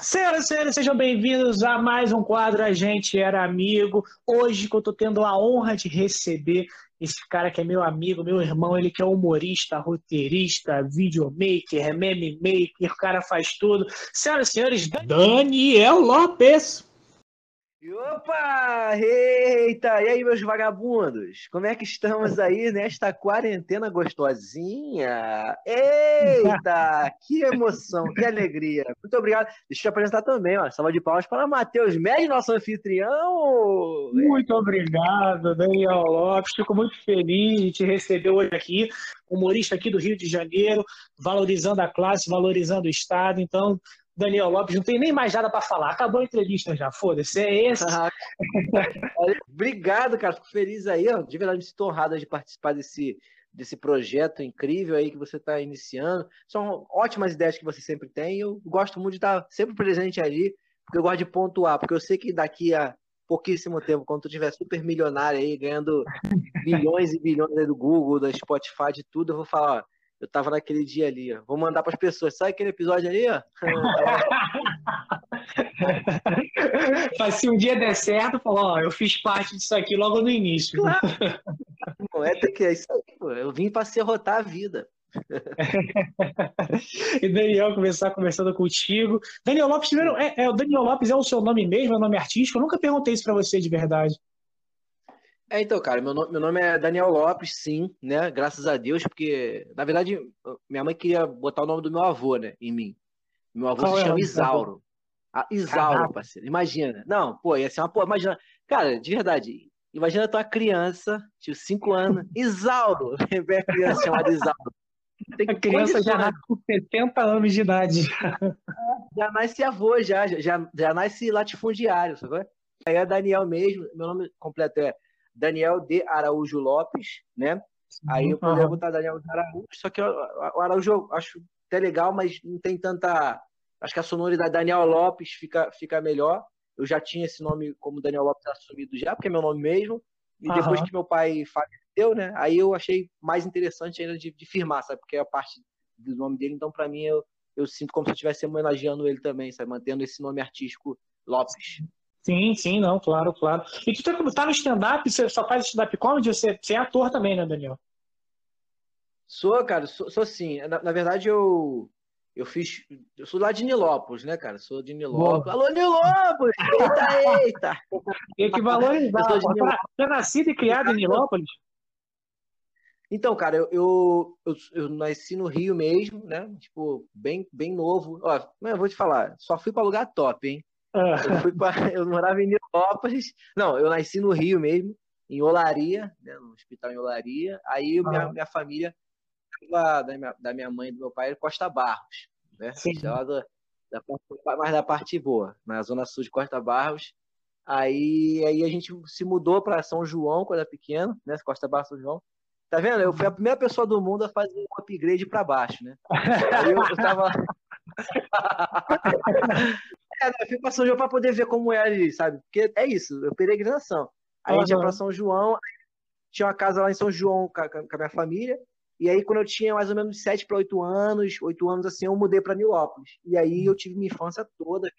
Senhoras e senhores, sejam bem-vindos a mais um quadro A Gente Era Amigo. Hoje que eu tô tendo a honra de receber esse cara que é meu amigo, meu irmão, ele que é humorista, roteirista, videomaker, meme maker, o cara faz tudo. Senhoras e senhores, Daniel Lopes. Opa! Eita! E aí, meus vagabundos? Como é que estamos aí nesta quarentena gostosinha? Eita! Que emoção, que alegria! Muito obrigado. Deixa eu te apresentar também, ó. Salva de palmas para Matheus Médio, nosso anfitrião! Muito obrigado, Daniel Lopes. Fico muito feliz de te receber hoje aqui. Humorista aqui do Rio de Janeiro, valorizando a classe, valorizando o Estado. Então, Daniel Lopes, não tem nem mais nada para falar. Acabou a entrevista já, foda-se. É esse. Obrigado, cara. Fico feliz aí, ó. De verdade, me sinto honrado de participar desse, desse projeto incrível aí que você está iniciando. São ótimas ideias que você sempre tem. Eu gosto muito de estar sempre presente ali, porque eu gosto de pontuar, porque eu sei que daqui a pouquíssimo tempo, quando tu tiver super milionário aí, ganhando bilhões e bilhões aí do Google, da Spotify, de tudo, eu vou falar, ó, eu tava naquele dia ali, ó. Vou mandar para as pessoas. Sabe aquele episódio ali, ó? Mas se um dia der certo, falou, ó, eu fiz parte disso aqui logo no início. Claro. Não é, que é isso aí, pô. Eu vim para serrotar a vida. e Daniel começar conversando contigo. Daniel Lopes, primeiro, é, é, o Daniel Lopes é o seu nome mesmo, é o nome artístico? Eu nunca perguntei isso para você de verdade. É, então, cara, meu nome, meu nome é Daniel Lopes, sim, né? Graças a Deus, porque, na verdade, minha mãe queria botar o nome do meu avô, né, em mim. Meu avô Qual se é chama Isauro. Ah, Isauro, Caraca. parceiro. Imagina. Não, pô, ia ser uma. Pô, imagina. Cara, de verdade, imagina tua criança, de 5 anos, Isauro. Vem a criança chamada Isauro. Tem a criança já nasce com 70 anos de idade. Já nasce avô, já, já, já nasce latifundiário, sabe? Aí é Daniel mesmo, meu nome completo é Daniel de Araújo Lopes, né? Aí eu poderia botar Daniel de Araújo, só que o Araújo eu acho até legal, mas não tem tanta. Acho que a sonoridade Daniel Lopes fica, fica melhor. Eu já tinha esse nome como Daniel Lopes assumido já, porque é meu nome mesmo. E depois que meu pai faleceu, né? Aí eu achei mais interessante ainda de, de firmar, sabe? Porque é a parte do nome dele, então para mim eu, eu sinto como se eu estivesse homenageando ele também, sabe? Mantendo esse nome artístico Lopes. Sim, sim, não, claro, claro. E tu tá, tá no stand-up, você só faz stand-up comedy, você, você é ator também, né, Daniel? Sou, cara, sou, sou sim. Na, na, verdade, eu, eu fiz. Eu sou lá de Nilópolis, né, cara? Sou de Nilópolis. Boa. Alô, Nilópolis! Eita, eita! Tem que valorizar. Você é nascido e criado em Nilópolis? Então, cara, eu, eu, eu, eu, nasci no Rio mesmo, né? Tipo, bem, bem novo. Ó, eu vou te falar, só fui para lugar top, hein? Eu, fui pra, eu morava em Nilópolis. Não, eu nasci no Rio mesmo, em Olaria, né, no hospital em Olaria. Aí minha, ah. minha família da minha, da minha mãe e do meu pai era Costa Barros, né? Da, da, mais da parte boa, na zona sul de Costa Barros. Aí, aí a gente se mudou para São João quando era pequeno, né? Costa Barros, São João. Tá vendo? Eu fui a primeira pessoa do mundo a fazer um upgrade para baixo, né? Aí eu, eu tava É, eu fui pra São João pra poder ver como é ali, sabe? Porque é isso, é peregrinação. Aí uhum. a gente ia pra São João, tinha uma casa lá em São João com a, com a minha família, e aí quando eu tinha mais ou menos 7 para 8 anos, 8 anos assim, eu mudei para Nilópolis. E aí eu tive minha infância toda,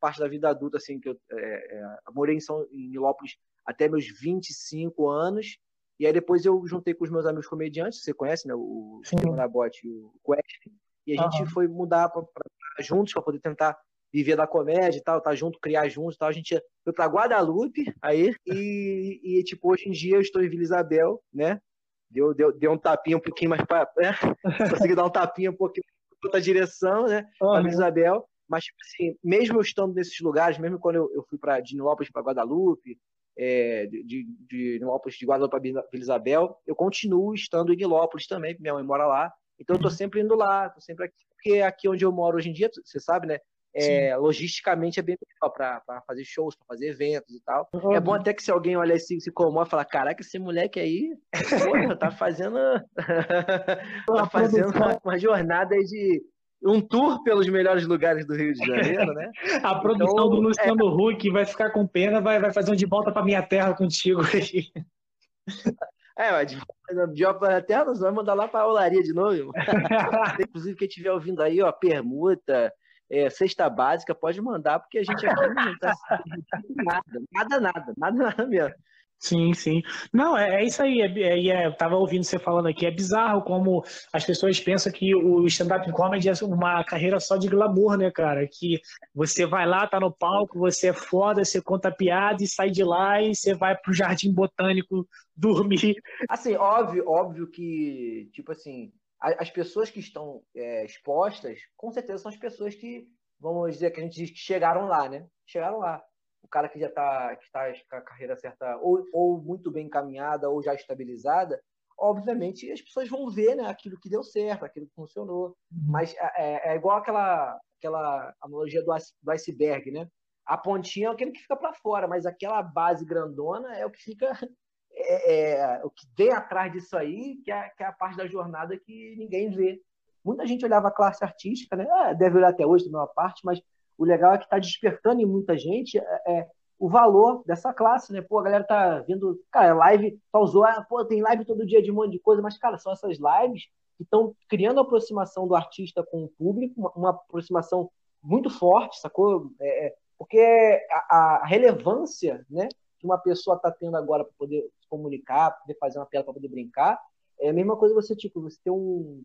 parte da vida adulta, assim, que eu é, é, morei em, São, em Nilópolis até meus 25 anos, e aí depois eu juntei com os meus amigos comediantes, você conhece, né? O Nabote e o Quest, e a gente uhum. foi mudar pra, pra, juntos para poder tentar viver da comédia e tal, tá junto, criar juntos e tal. A gente foi para Guadalupe aí e, e, tipo, hoje em dia eu estou em Vila Isabel, né? Deu, deu, deu um tapinha um pouquinho mais para. Né? Consegui dar um tapinha um pouquinho para outra direção, né? Uhum. Vila Isabel. Mas, tipo assim, mesmo eu estando nesses lugares, mesmo quando eu, eu fui para de Nilópolis para Guadalupe, é, de, de, de Nilópolis de Guadalupe para Vila Isabel, eu continuo estando em Nilópolis também, minha mãe mora lá. Então eu tô uhum. sempre indo lá, tô sempre aqui, porque aqui onde eu moro hoje em dia, você sabe, né? É, logisticamente é bem melhor para fazer shows, para fazer eventos e tal. Uhum. É bom até que se alguém olhar assim, se comove e falar, caraca, esse moleque aí, porra, tá fazendo tá fazendo uma, uma jornada de um tour pelos melhores lugares do Rio de Janeiro, né? A produção então, do Luciano é... Huck vai ficar com pena, vai, vai fazer um de volta para minha terra contigo aí. É, de, de até nós vamos mandar lá para a olaria de novo. Inclusive, quem estiver ouvindo aí, ó, permuta, é, cesta básica, pode mandar, porque a gente aqui não está nada, nada, nada, nada, nada mesmo. Sim, sim. Não, é, é isso aí. É, é, é, eu tava ouvindo você falando aqui. É bizarro como as pessoas pensam que o stand-up comedy é uma carreira só de glamour, né, cara? Que você vai lá, tá no palco, você é foda, você conta piada e sai de lá e você vai pro jardim botânico dormir. Assim, óbvio, óbvio que, tipo assim, as pessoas que estão é, expostas, com certeza são as pessoas que, vamos dizer, que a gente diz que chegaram lá, né? Chegaram lá o cara que já está que tá com a carreira certa ou, ou muito bem encaminhada ou já estabilizada, obviamente as pessoas vão ver né, aquilo que deu certo, aquilo que funcionou. Uhum. Mas é, é, é igual aquela, aquela analogia do, do iceberg, né? A pontinha é aquele que fica para fora, mas aquela base grandona é o que fica. É, é, o que vem atrás disso aí, que é, que é a parte da jornada que ninguém vê. Muita gente olhava a classe artística, né? Ah, deve olhar até hoje, da minha parte, mas o legal é que está despertando em muita gente é, é, o valor dessa classe, né? Pô, a galera tá vendo, cara, live, só usou, ah, pô, tem live todo dia de um monte de coisa, mas, cara, são essas lives que estão criando a aproximação do artista com o público, uma, uma aproximação muito forte, sacou? É, é porque a, a, relevância, né, que uma pessoa está tendo agora para poder comunicar, poder fazer uma piada, para poder brincar, é a mesma coisa você, tipo, você ter um,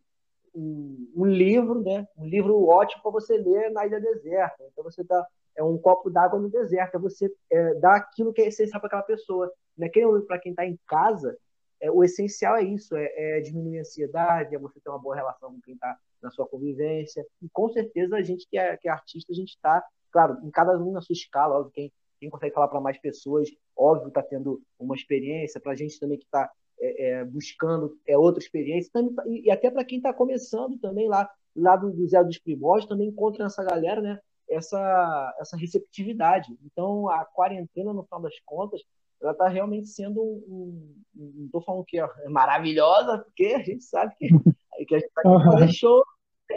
um, um livro, né? Um livro ótimo para você ler na ilha deserta. Então você dá é um copo d'água no deserto, é você é, dar aquilo que é essencial para aquela pessoa. Naquele né? para quem está em casa, é, o essencial é isso, é, é, diminuir a ansiedade, é você ter uma boa relação com quem está na sua convivência. E com certeza a gente que é, que é artista, a gente está, claro, em cada um na sua escala, óbvio, quem, quem consegue falar para mais pessoas, óbvio, está tendo uma experiência, para a gente também que está é, é, buscando é, outra experiência, também, e, e até para quem está começando também lá, lá do, do Zé dos Primórdios, também encontra nessa galera, né, essa, essa receptividade. Então, a quarentena, no final das contas, ela está realmente sendo um, não estou falando que é maravilhosa, porque a gente sabe que, que a gente vai uhum. show,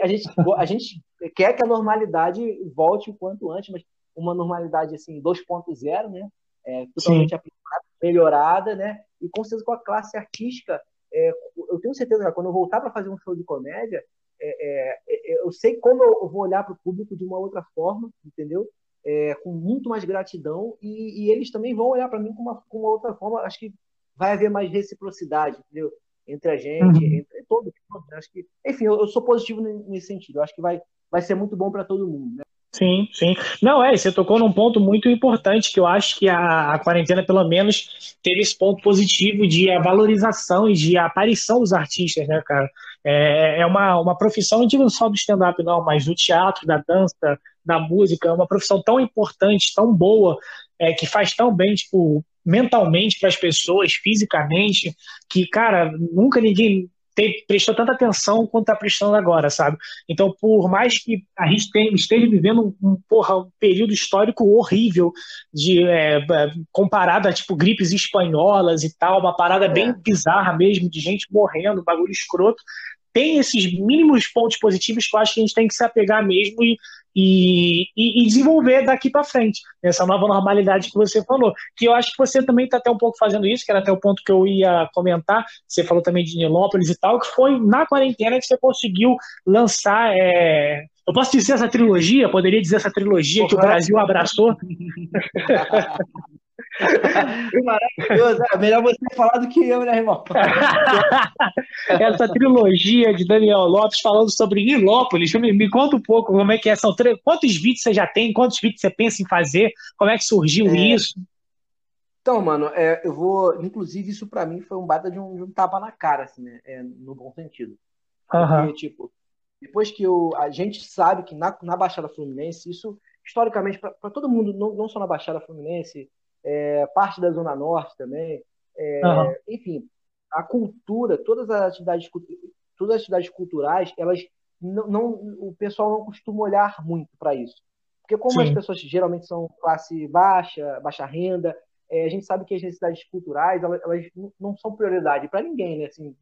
a gente, a gente quer que a normalidade volte o quanto antes, mas uma normalidade assim 2.0, né? É, totalmente aplicada, melhorada, né? E com certeza com a classe artística, é, eu tenho certeza que quando eu voltar para fazer um show de comédia, é, é, é eu sei como eu vou olhar para o público de uma outra forma, entendeu? É, com muito mais gratidão e, e eles também vão olhar para mim com uma, com uma outra forma. Acho que vai haver mais reciprocidade, entendeu? Entre a gente, uhum. entre todos. Acho que, enfim, eu, eu, sou positivo nesse sentido. Eu acho que vai, vai ser muito bom para todo mundo. Né? Sim, sim. Não, é, você tocou num ponto muito importante que eu acho que a, a quarentena, pelo menos, teve esse ponto positivo de a valorização e de a aparição dos artistas, né, cara? É, é uma, uma profissão, não digo só do stand-up, não, mas do teatro, da dança, da música, é uma profissão tão importante, tão boa, é, que faz tão bem, tipo, mentalmente para as pessoas, fisicamente, que, cara, nunca ninguém te, prestou tanta atenção quanto está prestando agora, sabe? Então, por mais que a gente esteja vivendo um, porra, um período histórico horrível, de é, comparado a tipo gripes espanholas e tal, uma parada é. bem bizarra mesmo, de gente morrendo, bagulho escroto, tem esses mínimos pontos positivos que eu acho que a gente tem que se apegar mesmo e, e, e, desenvolver daqui para frente, essa nova normalidade que você falou. Que eu acho que você também está até um pouco fazendo isso, que era até o ponto que eu ia comentar. Você falou também de Nilópolis e tal, que foi na quarentena que você conseguiu lançar. É... Eu posso dizer essa trilogia? Poderia dizer essa trilogia que o Brasil abraçou? Maravilhoso. É melhor você falar do que eu, né, irmão? Essa trilogia de Daniel Lopes falando sobre Nilópolis. Me, me conta um pouco como é que é. São Quantos vídeos você já tem? Quantos vídeos você pensa em fazer? Como é que surgiu é... isso? Então, mano, é, eu vou. Inclusive, isso para mim foi um bata de um, de um, tapa na cara, assim, né? É, no bom sentido. Porque, uhum. tipo, depois que eu, a gente sabe que na, na Baixada Fluminense, isso, historicamente, para todo mundo, não, não só na Baixada Fluminense, é, parte da Zona Norte também. É, uhum. Enfim, a cultura, todas as atividades, todas as atividades culturais, elas não, não o pessoal não costuma olhar muito para isso. Porque como Sim. as pessoas geralmente são classe baixa, baixa renda, é, a gente sabe que as necessidades culturais, elas, elas não são prioridade para ninguém, né? Assim,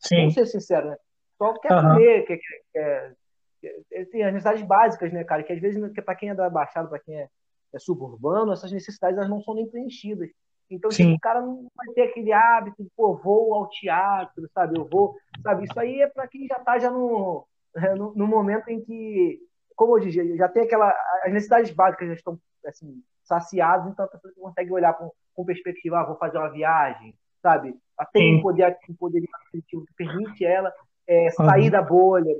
Sim. Vamos ser sincero, né? Só quer uhum. comer, quer, quer, quer, tem as necessidades básicas, né, cara? Que às vezes, para quem é da Baixada, para quem é é suburbano, essas necessidades elas não são nem preenchidas. Então, tipo, o cara não vai ter aquele hábito de, pô, vou ao teatro, sabe? Eu vou, sabe? Isso aí é para quem já tá já no, no, no, momento em que, como eu dizia, já tem aquela. As necessidades básicas já estão, assim, saciadas, então a pessoa consegue olhar com, com perspectiva, ah, vou fazer uma viagem, sabe? Tem um poder, um poder aquisitivo que permite ela é, sair uhum. da bolha,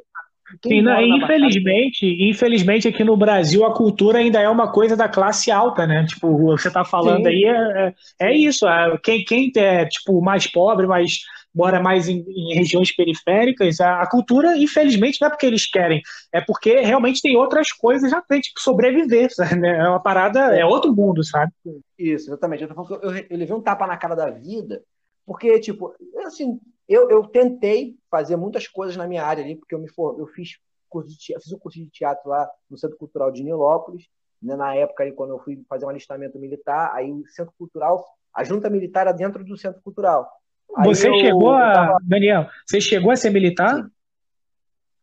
Sim, não, infelizmente, infelizmente aqui no Brasil a cultura ainda é uma coisa da classe alta, né? Tipo, você está falando Sim. aí é, é, é isso. É, quem, quem é tipo mais pobre, mas mora mais em, em regiões periféricas, a, a, cultura, infelizmente, não é porque eles querem, é porque realmente tem outras coisas já tem, tipo, sobreviver, sabe? É uma parada, é outro mundo, sabe? Isso, exatamente. Eu, eu, eu, eu levei um tapa na cara da vida, porque, tipo, assim, eu, eu tentei fazer muitas coisas na minha área ali, porque eu me for, eu fiz curso de teatro, fiz um curso de teatro lá no Centro Cultural de Nilópolis, né, na época aí quando eu fui fazer um alistamento militar, aí o Centro Cultural, a junta militar era dentro do Centro Cultural. Aí você eu, chegou a, tava... Daniel, você chegou a ser militar? Sim.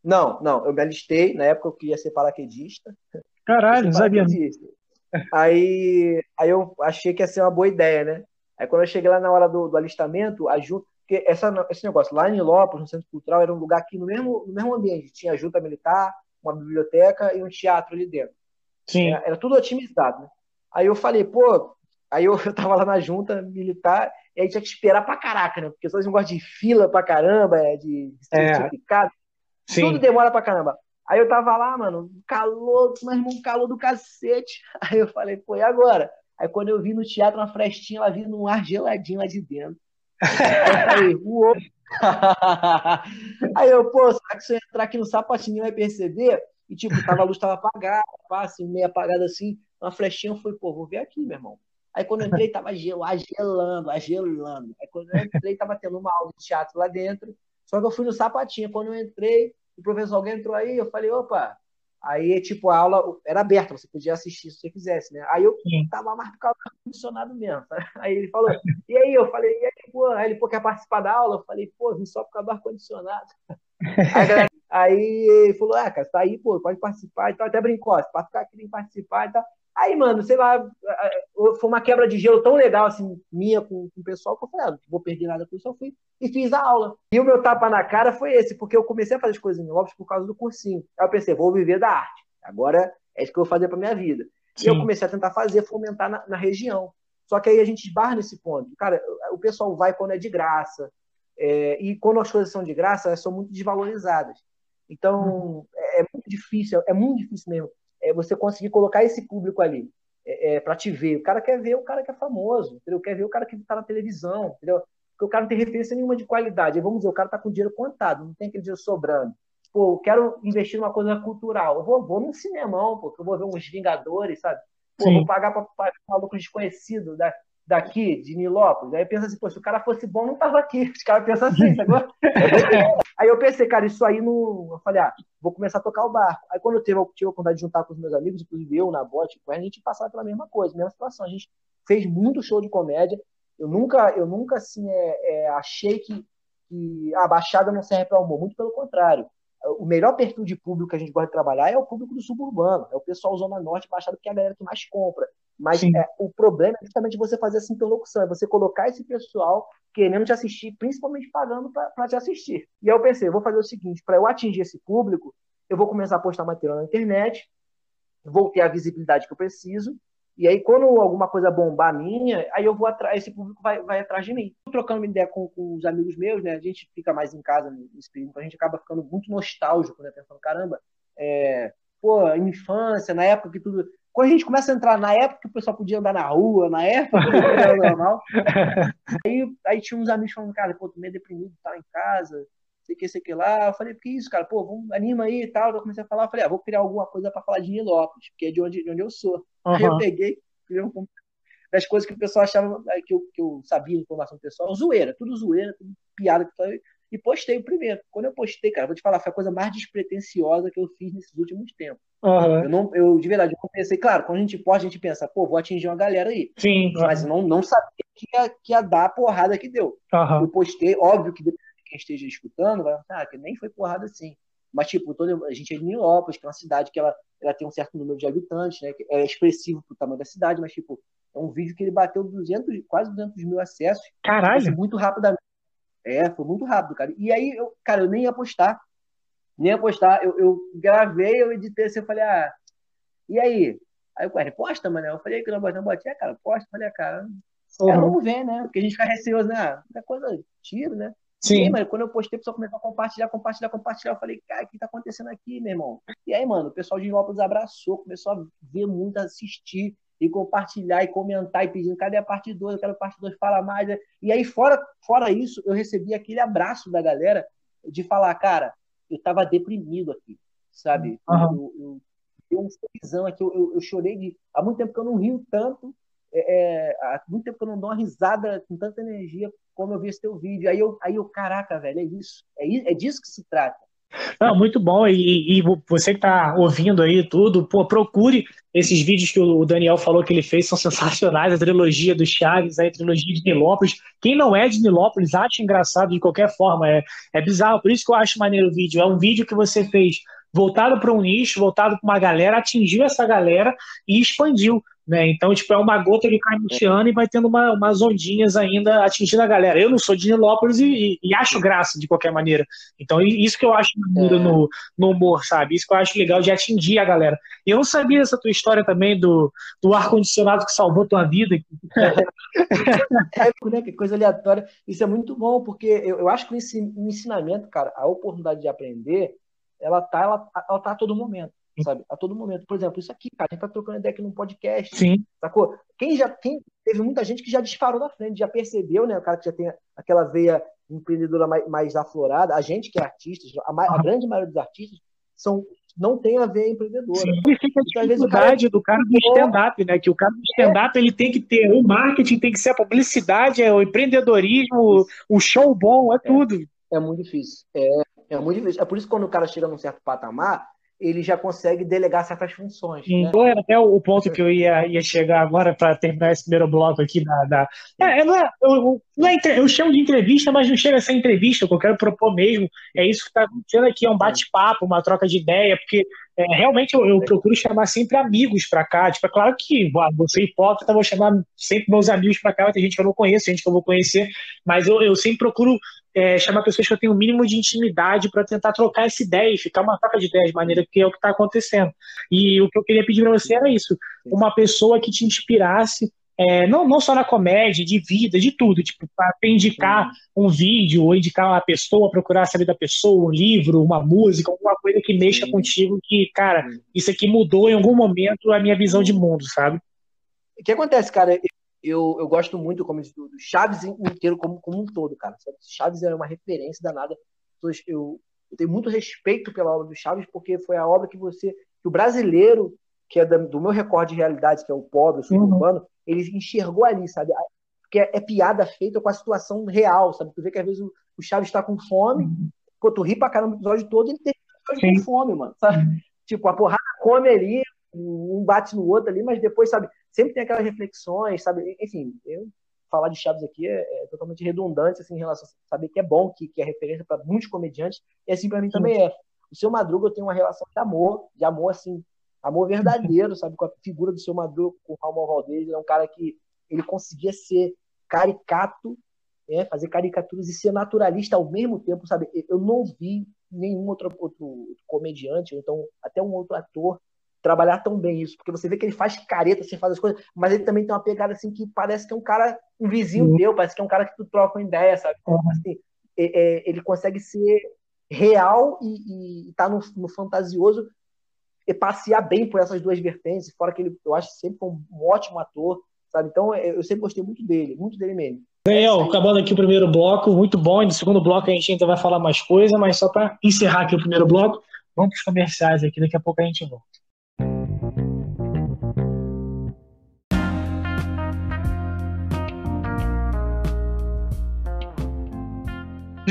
Não, não, eu me alistei, na época eu queria ser paraquedista. Caralho, não sabia. Aí, aí eu achei que ia ser uma boa ideia, né? Aí quando eu cheguei lá na hora do, do alistamento, a junta, porque essa, esse negócio, lá em Lopes, no Centro Cultural, era um lugar que no mesmo, no mesmo ambiente tinha junta militar, uma biblioteca e um teatro ali dentro. Sim. Era, era tudo otimizado, né? Aí eu falei, pô, aí eu, eu tava lá na junta militar, e aí tinha que esperar pra caraca, né? Porque não gostam de fila pra caramba, é, de certificado. É. Tudo demora pra caramba. Aí eu tava lá, mano, calor, meu irmão, calor do cacete. Aí eu falei, pô, e agora? Aí quando eu vi no teatro uma frestinha, ela vindo um ar geladinho lá de dentro. Aí, uou. Aí eu, pô, será que se eu entrar aqui no sapatinho vai perceber? E tipo, tava, a luz tava apagada, assim, meio apagada assim, uma flechinha, eu falei, pô, vou ver aqui, meu irmão. Aí quando eu entrei, tava gel, agelando, agelando. Aí quando eu entrei, tava tendo uma aula de teatro lá dentro. Só que eu fui no sapatinho. Quando eu entrei, o professor alguém entrou aí, eu falei, opa, Aí, tipo, a aula era aberta, você podia assistir se você quisesse, né? Aí eu Sim. tava mais por causa do ar-condicionado mesmo. Aí ele falou, e aí? Eu falei, e aí, pô? Aí ele, pô, quer participar da aula? Eu falei, pô, vim só por causa do ar-condicionado. Aí, aí, ele falou, ah, cara, você tá aí, pô, pode participar e tal. Até brincou, para ficar aqui, tem que participar e tal. Aí, mano, sei lá, foi uma quebra de gelo tão legal, assim, minha com, com o pessoal, que eu falei, ah, não vou perder nada com isso, eu fui e fiz a aula. E o meu tapa na cara foi esse, porque eu comecei a fazer as coisas em Lopes por causa do cursinho. Aí eu pensei, vou viver da arte. Agora é isso que eu vou fazer para minha vida. Sim. E eu comecei a tentar fazer, fomentar na, na, região. Só que aí a gente esbarra nesse ponto. Cara, o pessoal vai quando é de graça. É, e quando as coisas são de graça, elas são muito desvalorizadas. Então, uhum. é, é, muito difícil, é muito difícil mesmo é você conseguir colocar esse público ali é, é para te ver. O cara quer ver o cara que é famoso, entendeu? Quer ver o cara que está na televisão, entendeu? Porque o cara não tem referência nenhuma de qualidade. Aí, vamos dizer, o cara está com dinheiro contado, não tem aquele dinheiro sobrando. Pô, eu quero investir numa coisa cultural. Eu vou, vou num cinemão, porque eu vou ver uns Vingadores, sabe? Pô, vou pagar para um maluco desconhecido da, daqui, de Nilópolis. Aí pensa assim, pô, se o cara fosse bom, não tava aqui. Os caras pensam assim, agora. aí eu pensei, cara, isso aí não. Eu falei, ah, vou começar a tocar o barco. Aí quando eu tive, tive a oportunidade de juntar com os meus amigos, inclusive eu na bote, a gente passava pela mesma coisa, mesma situação. A gente fez muito show de comédia. Eu nunca, eu nunca assim, é, é achei que, que a Baixada não serve para humor. Muito pelo contrário o melhor perfil de público que a gente gosta de trabalhar é o público do suburbano, é o pessoal Zona Norte, Baixada, que é a galera que mais compra. Mas é, o problema é justamente você fazer essa interlocução, é você colocar esse pessoal querendo te assistir, principalmente pagando para te assistir. E aí eu pensei, eu vou fazer o seguinte, para eu atingir esse público, eu vou começar a postar material na internet, vou ter a visibilidade que eu preciso, e aí, quando alguma coisa bombar minha, aí eu vou atrás, esse público vai, vai atrás de mim. Trocando uma ideia com, com os amigos meus, né? A gente fica mais em casa nesse período, a gente acaba ficando muito nostálgico, né? Pensando, caramba, é, pô, infância, na época que tudo. Quando a gente começa a entrar na época que o pessoal podia andar na rua, na época que era normal, aí, aí tinha uns amigos falando, cara, pô, tô meio deprimido, tá em casa, sei que, sei que lá. Eu falei, que isso, cara? Pô, vamos, anima aí e tal. Eu comecei a falar, eu falei, ah, vou criar alguma coisa para falar de Nilópolis, porque é de onde, de onde eu sou. Uhum. Aí eu peguei, criei um das coisas que o pessoal achava que eu, que eu sabia informação pessoal, zoeira, tudo zoeira, tudo piada e postei o primeiro. Quando eu postei, cara, vou te falar, foi a coisa mais despretensiosa que eu fiz nesses últimos tempos. Uhum. Eu, não, eu, de verdade, eu pensei, claro, quando a gente posta, a gente pensa, pô, vou atingir uma galera aí. Sim. Mas não, não sabia que ia, que ia dar a porrada que deu. Uhum. Eu postei, óbvio que depois quem esteja escutando vai falar, ah, que nem foi porrada assim. Mas, tipo, toda, a gente é de Nilópolis, que é uma cidade que ela, ela tem um certo número de habitantes, né? é expressivo pro tamanho da cidade, mas, tipo, É um vídeo que ele bateu 200, quase 200 mil acessos. Caralho! Muito rapidamente. É, foi muito rápido, cara. E aí, eu, cara, eu nem ia postar. Nem ia postar. Eu, eu gravei, eu editei assim, eu falei, ah, e aí? Aí o cara, posta, mano. Eu falei que não botei, não botei, cara, posta. Falei, cara, uhum. é, vamos ver, né? Porque a gente fica receoso, né? Ah, é coisa, tiro, né? Sim. E aí, mano, quando eu postei, o pessoal começou a compartilhar, compartilhar, compartilhar. Eu falei, cara, o que tá acontecendo aqui, meu irmão? E aí, mano, o pessoal de Lopes abraçou, começou a ver muito, assistir e compartilhar e comentar e pedindo, cadê a parte 2? Eu quero a parte 2, fala mais. E aí, fora, fora isso, eu recebi aquele abraço da galera de falar, cara, eu tava deprimido aqui, sabe? Uhum. Eu, eu, eu, um sorrisão aqui, eu, eu, eu, chorei de. Há muito tempo que eu não rio tanto, é, é, há muito tempo que eu não dou uma risada com tanta energia como eu vi esse teu vídeo. Aí eu, aí eu caraca, velho, é isso. É, é disso que se trata. Não, muito bom. E, e você que está ouvindo aí tudo, pô, procure esses vídeos que o Daniel falou que ele fez, são sensacionais. A trilogia do Chaves, a trilogia de Nilópolis. Quem não é de Nilópolis acha engraçado de qualquer forma. É, é bizarro. Por isso que eu acho maneiro o vídeo. É um vídeo que você fez voltado para um nicho, voltado para uma galera, atingiu essa galera e expandiu. Né? Então, tipo, é uma gota que cai no é. oceano e vai tendo uma, umas ondinhas ainda atingindo a galera. Eu não sou de Nilópolis e, e, acho graça de qualquer maneira. Então, isso que eu acho maneiro é. no, no humor, sabe? Isso que eu acho legal de atingir a galera. E eu não sabia dessa tua história também do, do ar-condicionado que salvou tua vida. é, né? Que coisa aleatória. Isso é muito bom, porque eu, eu acho que no ensinamento, cara, a oportunidade de aprender, ela tá, ela, ela tá a todo momento sabe? A todo momento. Por exemplo, isso aqui, cara, a gente tá trocando ideia aqui num podcast. Sim. Sacou? Quem já tem. Teve muita gente que já disparou na frente, já percebeu, né? O cara que já tem aquela veia empreendedora mais, mais aflorada. A gente que é artista, a, a grande maioria dos artistas são não tem a ver empreendedora. Sim, fica a dificuldade do cara do stand-up, né? Que o cara do stand-up é. ele tem que ter o marketing, tem que ser a publicidade, é o empreendedorismo, o show bom, é, é tudo. É muito difícil. É, é muito difícil. É por isso que quando o cara chega num certo patamar, ele já consegue delegar certas funções. Sim, né? Então era até o ponto que eu ia, ia chegar agora para terminar esse primeiro bloco aqui da. da... É, é, não é, eu, não é, eu chamo de entrevista, mas não chega a ser entrevista, o que eu quero propor mesmo. É isso que está acontecendo aqui, é um bate-papo, uma troca de ideia, porque é, realmente eu, eu, procuro chamar sempre amigos para cá. Tipo, é claro que você hipócrita, vou chamar sempre meus amigos para cá, vai ter gente que eu não conheço, gente que eu vou conhecer, mas eu, eu sempre procuro é, chamar pessoas que eu tenho o um mínimo de intimidade para tentar trocar essa ideia e ficar uma troca de ideias de maneira que é o que está acontecendo. E o que eu queria pedir para você era isso: uma pessoa que te inspirasse. É, não, não só na comédia, de vida, de tudo, tipo, para indicar um vídeo, ou indicar uma pessoa, procurar saber da pessoa, um livro, uma música, alguma coisa que mexa contigo, que, cara, isso aqui mudou em algum momento a minha visão de mundo, sabe? O que acontece, cara? Eu, eu gosto muito como do, do Chaves inteiro como, como um todo, cara. Sabe? Chaves é uma referência danada. Eu, eu tenho muito respeito pela obra do Chaves, porque foi a obra que você, que o brasileiro, que é do meu recorde de realidade, que é o pobre, o suburbano, uhum. ele enxergou ali, sabe? Porque é, é, piada feita com a situação real, sabe? Tu vê que às vezes o, o Chaves está com fome, uhum. pô, tu ri pra caramba no episódio todo, ele tem com fome, mano, sabe? Uhum. Tipo, a porrada come ali, um bate no outro ali, mas depois, sabe? Sempre tem aquelas reflexões, sabe? Enfim, eu falar de Chaves aqui é, é, totalmente redundante assim, em relação a saber que é bom, que, que é referência para muitos comediantes, e assim para mim também é. O seu Madruga eu tenho uma relação de amor, de amor assim, amor verdadeiro, sabe? Com a figura do seu Madruga, com o Raul Valdez, ele é um cara que ele conseguia ser caricato, é, fazer caricaturas e ser naturalista ao mesmo tempo, sabe? Eu não vi nenhum outro, outro, outro comediante, ou então até um outro ator trabalhar tão bem isso, porque você vê que ele faz careta, assim, faz as coisas, mas ele também tem uma pegada assim que parece que é um cara, um vizinho uhum. teu, parece que é um cara que tu troca uma ideia, sabe? Uhum. Assim, é, é, ele consegue ser real e, e tá no, no, fantasioso e passear bem por essas duas vertentes, fora que ele, eu acho sempre um, um ótimo ator, sabe? Então eu sempre gostei muito dele, muito dele mesmo. Daniel, acabando aqui o primeiro bloco, muito bom. E no segundo bloco a gente ainda vai falar mais coisa, mas só para encerrar aqui o primeiro bloco, vamos para os comerciais aqui, daqui a pouco a gente volta.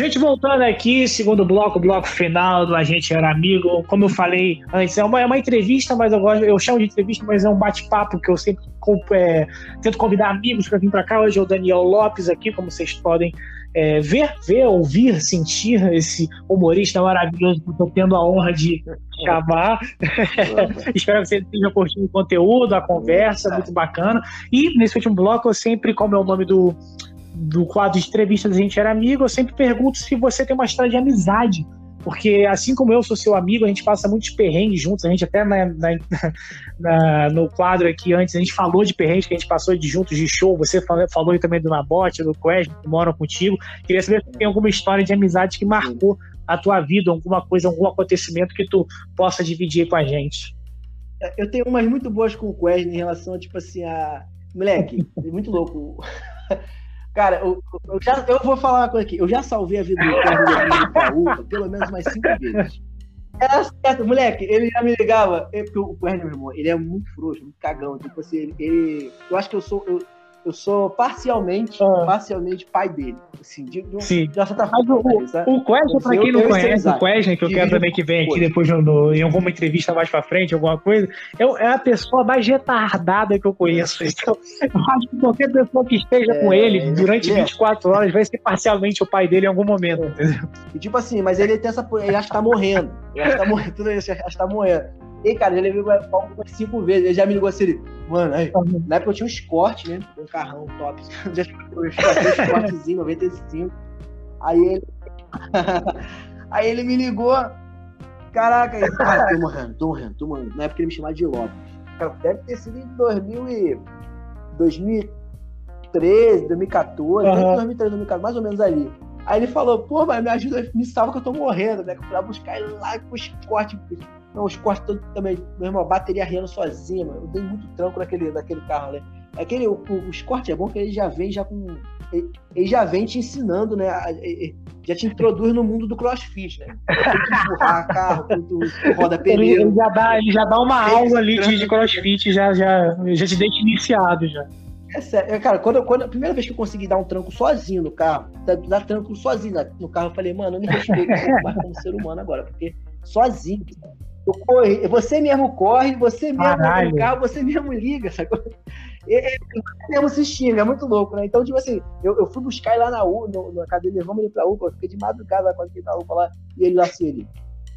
Gente, voltando aqui, segundo bloco, bloco final do A Gente Era Amigo. Como eu falei antes, é uma, é uma entrevista, mas eu, gosto, eu chamo de entrevista, mas é um bate-papo que eu sempre é, tento convidar amigos para vir para cá. Hoje é o Daniel Lopes aqui, como vocês podem é, ver, ver, ouvir, sentir esse humorista maravilhoso que eu estou tendo a honra de chamar. Espero que você esteja curtindo o conteúdo, a conversa, muito bacana. E nesse último bloco, eu sempre, como é o nome do, do quadro de entrevistas, a gente era amigo, eu sempre pergunto se você tem uma história de amizade porque assim como eu sou seu amigo, a gente passa muitos perrengues juntos. A gente até na, na, na, no quadro aqui antes, a gente falou de perrengues que a gente passou de juntos de show. Você falou, falou também do Nabote, do Quest, que moram contigo. Queria saber se tem alguma história de amizade que marcou a tua vida, alguma coisa, algum acontecimento que tu possa dividir com a gente. Eu tenho umas muito boas com o Quest em relação, tipo assim, a. Moleque, é muito louco. Cara, eu, eu, já, eu vou falar uma coisa aqui. Eu já salvei a vida do Itaú pelo menos umas cinco vezes. Era certo, moleque, ele já me ligava. Porque o Werner, meu irmão, ele é muito frouxo, muito cagão. Tipo assim, ele, ele eu acho que eu sou. Eu, eu sou parcialmente, ah. parcialmente pai dele. Assim, de, de, Sim. De certa forma, o, o Quesne, pra quem não conhece, o Quesne, que eu quero também que venha aqui depois no, em alguma entrevista mais pra frente, alguma coisa, eu, é a pessoa mais retardada que eu conheço. Então, eu acho que qualquer pessoa que esteja é, com ele durante é. 24 horas vai ser parcialmente o pai dele em algum momento, entendeu? E tipo assim, mas ele tem essa. Ele acha que tá morrendo. Ele acha que tá morrendo, tudo isso, acha que tá morrendo. E, cara, ele ligou umas cinco vezes. Ele já me ligou assim, mano, aí, na época eu tinha um Escort, né? Um carrão top. Já tinha um Escortzinho, 95. Aí ele. aí ele me ligou. Caraca, aí, cara, tô morrendo, tô morrendo, tô morrendo. Na época ele me chamava de Lopes. Cara, deve ter sido em 2000 e... 2013, 2014, uhum. 2013, 2014, mais ou menos ali. Aí ele falou, pô, mas me ajuda, me salva que eu tô morrendo, né? Pra buscar ele lá com os cortes não, os cortes todos também, meu irmão, bateria riando sozinha, mano. Eu dei muito tranco naquele, naquele carro, né? Aquele, o, os cortes é bom que ele já vem já com. Ele, ele já vem te ensinando, né? Já te introduz no mundo do crossfit, né? Tem que empurrar carro, tu, roda pneu. Ele, ele, já dá, ele já dá uma aula ali de, de crossfit, já, já, já te deixa iniciado já. É sério, cara, quando, quando a primeira vez que eu consegui dar um tranco sozinho no carro, dar, tranco sozinho no carro, eu falei, mano, eu me respeito como ser humano agora, porque sozinho, eu corre, você mesmo corre, você mesmo no carro, você mesmo liga, sacou? É, mesmo se xinga, é muito louco, né? Então, tipo assim, eu, eu fui buscar ele lá na U, no, na cadeia, levamos ele pra UPA, eu fiquei de madrugada lá quando ele tá UPA lá, e ele lá assim, ele,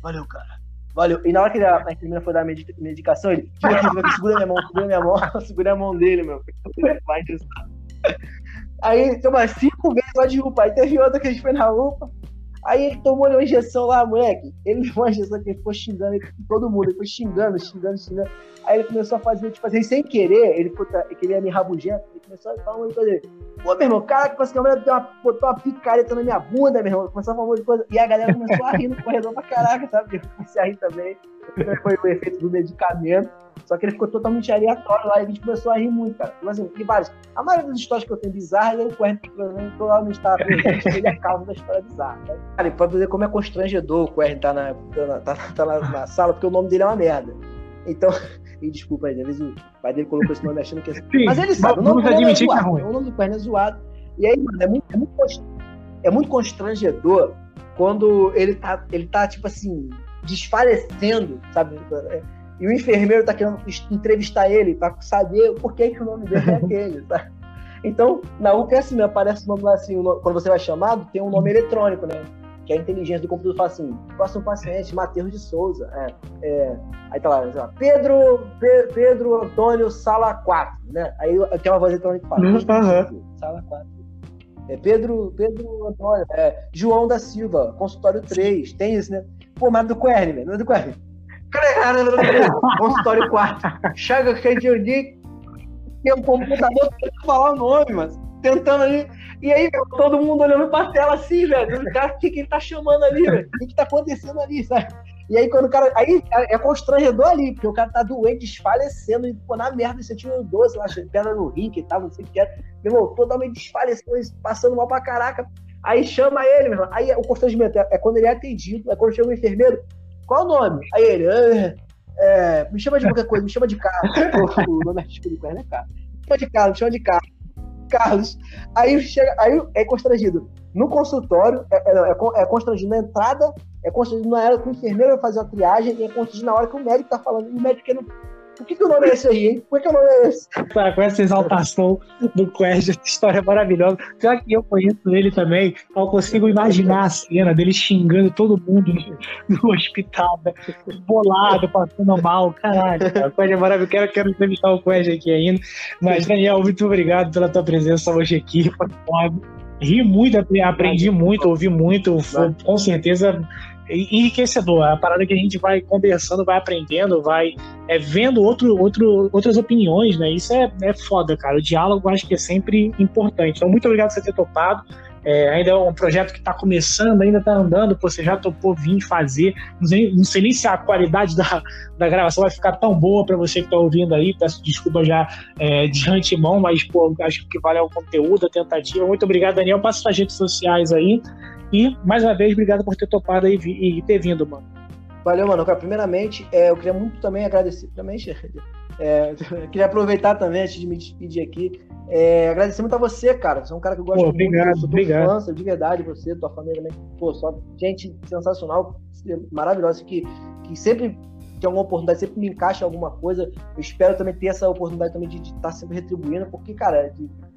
valeu, cara, valeu. E na hora que ele, a enfermeira foi dar medicação, ele, segura minha mão, segura minha mão, segura a mão dele, meu. Vai Aí, umas cinco vezes lá de UPA, aí teve outra que a gente foi na UPA, Aí ele tomou uma injeção lá, moleque. Ele levou uma injeção que ele ficou xingando ele, todo mundo. Ele foi xingando, xingando, xingando. Aí ele começou a fazer, tipo assim, sem querer, ele, ele queria me rabugento. Ele começou a falar um monte de coisa. Pô, meu irmão, cara, que você câmera uma, botou uma picareta na minha bunda, meu irmão. Começou a falar um monte de coisa. E a galera começou a rir no corredor pra caraca, sabe? Eu comecei a rir também. Foi o efeito do medicamento. Só que ele ficou totalmente aleatório lá e a gente começou a rir muito, cara. Mas assim, vários. A maioria das histórias que eu tenho bizarras, eu Querem provavelmente está presente, ele é causa da história bizarra. Né? Cara, e pode dizer como é constrangedor o Querem tá, na, tá, tá na, na, sala, porque o nome dele é uma merda. Então, e desculpa aí, às vezes o pai dele colocou esse nome achando que é. Sim, Mas ele sabe, o nome, nome é zoado, é ruim. o nome do Querem é zoado. E aí, mano, é muito, é muito, é muito constrangedor quando ele tá, ele tá, tipo assim, desfalecendo, sabe? É, e o enfermeiro tá querendo entrevistar ele para saber por que, que o nome dele é aquele, tá? Então, na UPS é assim, aparece o nome lá assim, quando você vai chamado, tem um nome eletrônico, né? Que é a inteligência do computador fala assim, próximo paciente, Matheus de Souza. É, é, aí tá lá, Pedro, Pe, Pedro Antônio Sala 4, né? Aí tem uma voz eletrônica que fala, uhum. Sala 4. É Pedro, Pedro Antônio, é, João da Silva, consultório 3, tem isso, né? Pô, mas do Querne, não é do Querne. Consultório 4. Chega que eu digo tem um computador tentando falar o nome, mas tentando ali. E aí, todo mundo olhando pra tela assim, velho. O cara, o que, que ele tá chamando ali, velho? O que, que tá acontecendo ali, sabe? E aí, quando o cara. Aí é constrangedor ali, porque o cara tá doente, desfalecendo, e pô, na merda, você tinha um doce lá, pedra no rim, que tava, não sei o que era. Meu irmão, totalmente desfalecendo, passando mal pra caraca. Aí chama ele, meu irmão. Aí o constrangimento é, é quando ele é atendido, é quando chega o enfermeiro. Qual o nome? Aí ele, ah, é, me chama de qualquer coisa, me chama de Carlos. o nome artístico do Carlos é Carlos. Me chama de Carlos, me chama de Carlos. Carlos. Aí chega, aí é constrangido. No consultório, é, é, é, é constrangido na entrada, é constrangido na hora que o enfermeiro vai fazer a triagem, e é constrangido na hora que o médico tá falando. E o médico querendo Por que, que o nome é esse aí, hein? Por que, que o nome é esse? Com essa exaltação do Quest, essa história maravilhosa. Pior que eu conheço ele também, eu consigo imaginar a cena dele xingando todo mundo no, no hospital, né? bolado, passando mal. Caralho, cara. o Quest é maravilhoso. Quero, quero entrevistar o Quest aqui ainda. Mas, Daniel, muito obrigado pela tua presença hoje aqui. Ri muito, aprendi muito, ouvi muito. Foi, com certeza enriquecedor. É a parada que a gente vai conversando, vai aprendendo, vai é, vendo outro, outro, outras opiniões, né? Isso é, é foda, cara. O diálogo acho que é sempre importante. Então, muito obrigado por você ter topado. É, ainda é um projeto que está começando, ainda está andando, pô, você já topou vir fazer. Não sei, não sei, nem se a qualidade da, da gravação vai ficar tão boa para você que está ouvindo aí. Peço desculpa já é, de antemão, mas pô, acho que vale o conteúdo, a tentativa. Muito obrigado, Daniel. Passa suas redes sociais aí. E, mais uma vez, obrigado por ter topado e, e ter vindo, mano. Valeu, mano. Cara, primeiramente, é, eu queria muito também agradecer. Primeiramente, é, queria aproveitar também, antes de me despedir aqui, é, agradecer muito a você, cara. Você é um cara que eu gosto Pô, obrigado, muito. Eu sou obrigado. De verdade, você, tua família também. Pô, só gente sensacional, maravilhosa, que, que sempre tem alguma oportunidade, sempre me encaixa alguma coisa. Eu espero também ter essa oportunidade também de estar tá sempre retribuindo, porque, cara,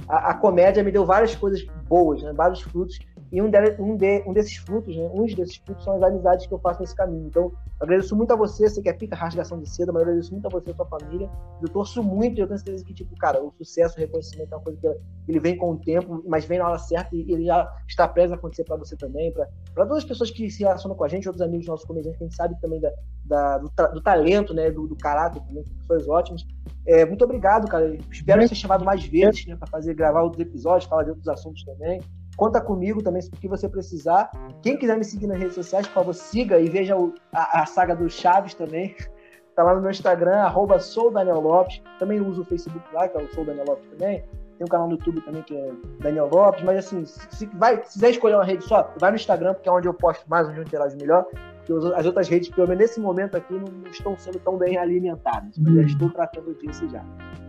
a, a, comédia me deu várias coisas boas, né? vários frutos e um, de, um, de, um desses frutos, né, uns desses frutos são as amizades que eu faço nesse caminho. Então, agradeço muito a você, você que é pica rasgação de seda, mas agradeço muito a você e a sua família. Eu torço muito e eu tenho certeza que, tipo, cara, o sucesso, o reconhecimento é uma coisa que ele vem com o tempo, mas vem na hora certa e ele já está prestes a acontecer para você também, para todas as pessoas que se relacionam com a gente, outros amigos nossos comediantes, que a gente sabe também da, da do, do, talento, né, do, do caráter, também, pessoas ótimas. É, muito obrigado, cara. Espero ser chamado mais vezes, né, para fazer gravar outros episódios, falar de outros assuntos também. Conta comigo também se que você precisar. Quem quiser me seguir nas redes sociais, por favor, siga e veja o, a, a, saga do Chaves também. Tá lá no meu Instagram, arroba sou Daniel Lopes. Também uso o Facebook lá, que é o Sou Daniel Lopes também. Tem um canal no YouTube também que é Daniel Lopes. Mas assim, se, vai, se quiser escolher uma rede só, vai no Instagram, porque é onde eu posto mais, onde eu interajo melhor. Porque as outras redes, pelo menos nesse momento aqui, não estão sendo tão bem alimentadas. Mas já uhum. estou tratando disso já.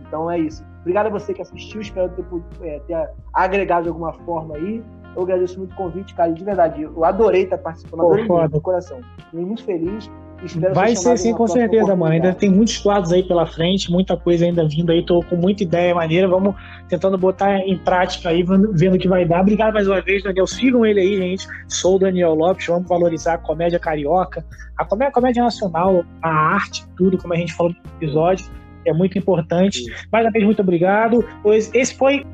Então é isso. Obrigado a você que assistiu, espero ter, é, ter agregado de alguma forma aí. Eu agradeço muito o convite, cara, de verdade. Eu adorei estar participando, adorei Pô, muito, coração. Fiquei muito feliz. Vai ser sim, com certeza, mano. Ainda tem muitos quadros aí pela frente, muita coisa ainda vindo aí. Tô com muita ideia maneira. Vamos tentando botar em prática aí, vendo o que vai dar. Obrigado mais uma vez, Daniel. Sigam ele aí, gente. Sou o Daniel Lopes. Vamos valorizar a comédia carioca, a comédia, a comédia nacional, a arte, tudo, como a gente falou no episódio é muito importante. Mais uma vez, muito obrigado. Pois esse foi